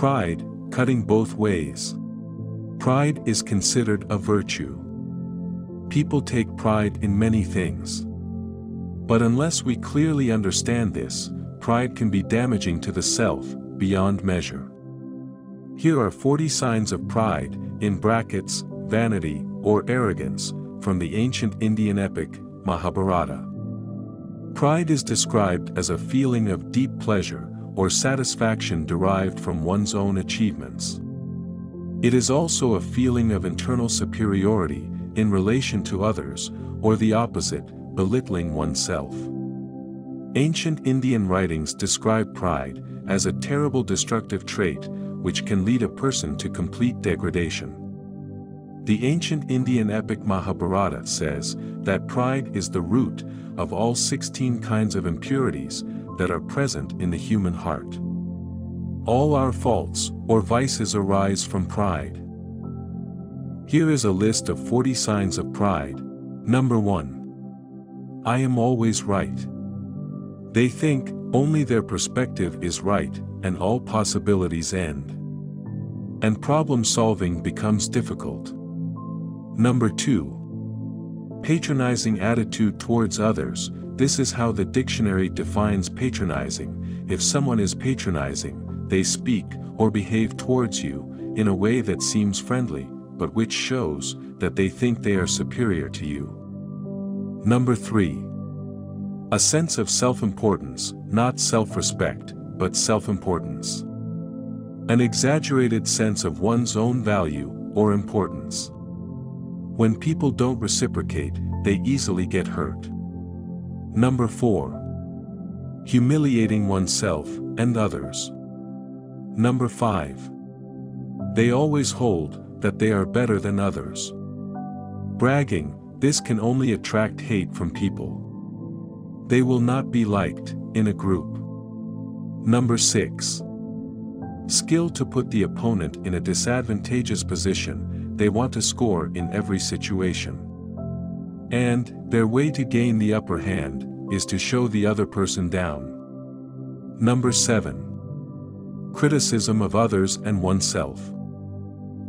Pride, cutting both ways. Pride is considered a virtue. People take pride in many things. But unless we clearly understand this, pride can be damaging to the self, beyond measure. Here are 40 signs of pride, in brackets, vanity, or arrogance, from the ancient Indian epic, Mahabharata. Pride is described as a feeling of deep pleasure, or satisfaction derived from one's own achievements. It is also a feeling of internal superiority, in relation to others, or the opposite, belittling oneself. Ancient Indian writings describe pride as a terrible destructive trait, which can lead a person to complete degradation. The ancient Indian epic Mahabharata says that pride is the root of all 16 kinds of impurities that are present in the human heart. All our faults or vices arise from pride. Here is a list of 40 signs of pride. Number 1. I am always right. They think only their perspective is right and all possibilities end. And problem solving becomes difficult. Number 2. Patronizing attitude towards others, this is how the dictionary defines patronizing, if someone is patronizing, they speak, or behave towards you, in a way that seems friendly, but which shows, that they think they are superior to you. Number 3. A sense of self-importance, not self-respect, but self-importance. An exaggerated sense of one's own value, or importance. When people don't reciprocate, they easily get hurt. Number 4. Humiliating oneself and others. Number 5. They always hold that they are better than others. Bragging, this can only attract hate from people. They will not be liked in a group. Number 6. Skill to put the opponent in a disadvantageous position they want to score in every situation. And, their way to gain the upper hand, is to show the other person down. Number 7. Criticism of others and oneself.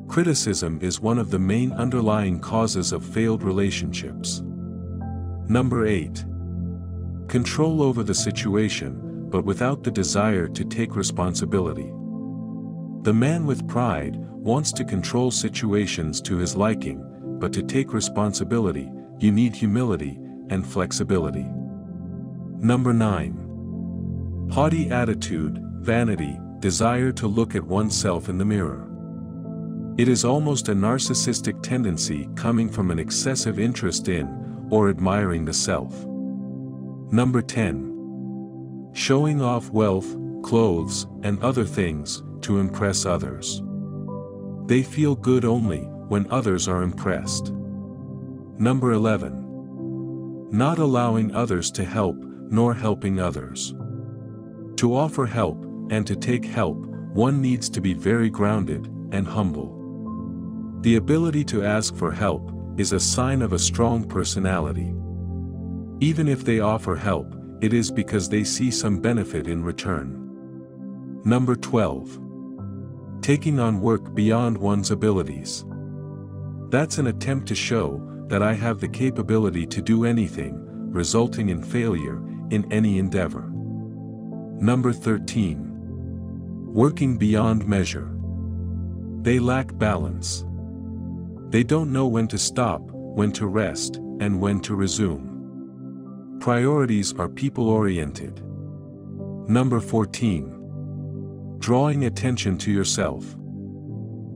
Criticism is one of the main underlying causes of failed relationships. Number 8. Control over the situation, but without the desire to take responsibility. The man with pride, wants to control situations to his liking, but to take responsibility, you need humility and flexibility. Number 9. Haughty attitude, vanity, desire to look at oneself in the mirror. It is almost a narcissistic tendency coming from an excessive interest in, or admiring the self. Number 10. Showing off wealth, clothes, and other things, to impress others. They feel good only when others are impressed. Number 11. Not allowing others to help, nor helping others. To offer help, and to take help, one needs to be very grounded and humble. The ability to ask for help is a sign of a strong personality. Even if they offer help, it is because they see some benefit in return. Number 12 taking on work beyond one's abilities. That's an attempt to show that I have the capability to do anything, resulting in failure in any endeavor. Number 13. Working beyond measure. They lack balance. They don't know when to stop, when to rest, and when to resume. Priorities are people-oriented. Number 14 drawing attention to yourself.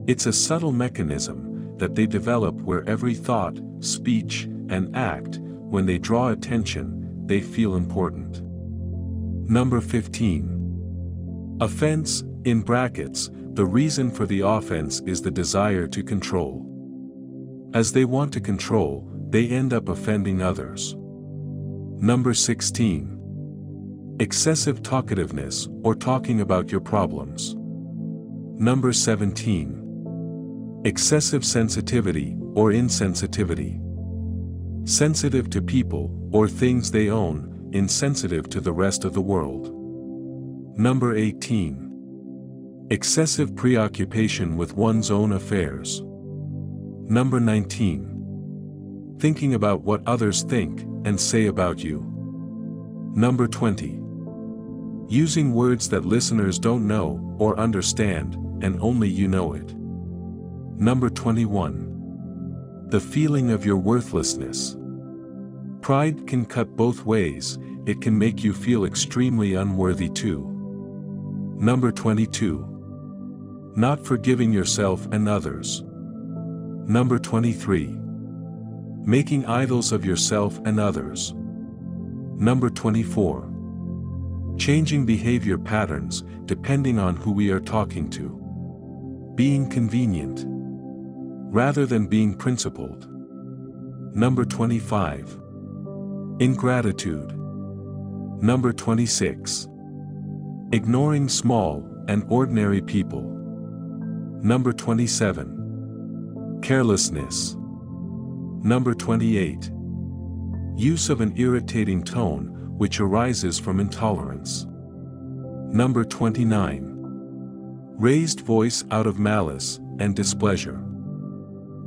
It's a subtle mechanism that they develop where every thought, speech, and act, when they draw attention, they feel important. Number 15. Offense, in brackets, the reason for the offense is the desire to control. As they want to control, they end up offending others. Number 16. Excessive talkativeness, or talking about your problems. Number 17. Excessive sensitivity, or insensitivity. Sensitive to people, or things they own, insensitive to the rest of the world. Number 18. Excessive preoccupation with one's own affairs. Number 19. Thinking about what others think and say about you. Number 20. Using words that listeners don't know or understand, and only you know it. Number 21. The feeling of your worthlessness. Pride can cut both ways, it can make you feel extremely unworthy too. Number 22. Not forgiving yourself and others. Number 23. Making idols of yourself and others. Number 24. Changing behavior patterns, depending on who we are talking to. Being convenient. Rather than being principled. Number 25. Ingratitude. Number 26. Ignoring small and ordinary people. Number 27. Carelessness. Number 28. Use of an irritating tone, which arises from intolerance. Number 29. Raised voice out of malice and displeasure.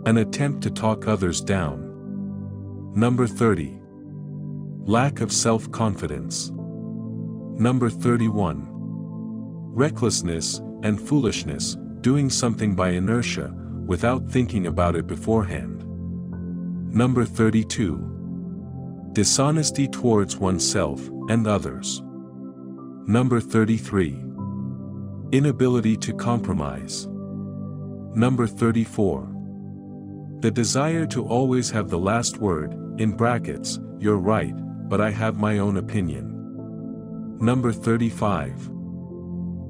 An attempt to talk others down. Number 30. Lack of self-confidence. Number 31. Recklessness and foolishness, doing something by inertia, without thinking about it beforehand. Number 32. Dishonesty towards oneself and others. Number 33. Inability to compromise. Number 34. The desire to always have the last word, in brackets, you're right, but I have my own opinion. Number 35.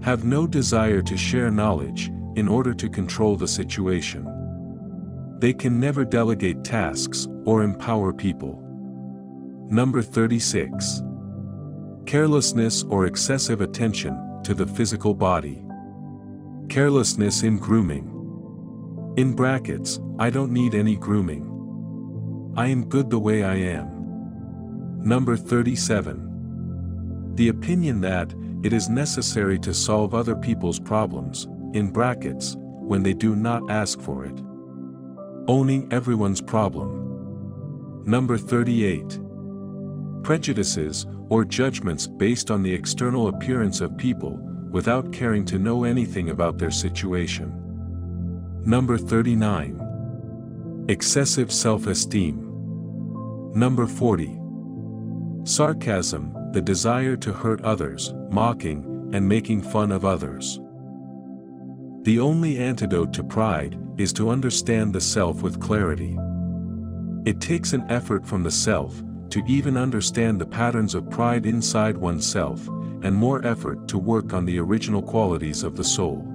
Have no desire to share knowledge, in order to control the situation. They can never delegate tasks, or empower people. Number 36. Carelessness or excessive attention to the physical body. Carelessness in grooming. In brackets, I don't need any grooming. I am good the way I am. Number 37. The opinion that, it is necessary to solve other people's problems, in brackets, when they do not ask for it. Owning everyone's problem. Number 38 prejudices, or judgments based on the external appearance of people, without caring to know anything about their situation. Number 39. Excessive self-esteem. Number 40. Sarcasm, the desire to hurt others, mocking, and making fun of others. The only antidote to pride is to understand the self with clarity. It takes an effort from the self, to even understand the patterns of pride inside oneself, and more effort to work on the original qualities of the soul.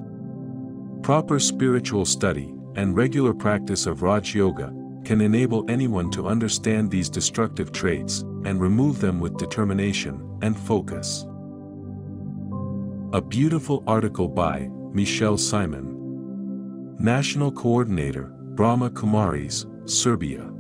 Proper spiritual study, and regular practice of Raj Yoga, can enable anyone to understand these destructive traits, and remove them with determination and focus. A beautiful article by Michelle Simon. National Coordinator, Brahma Kumaris, Serbia.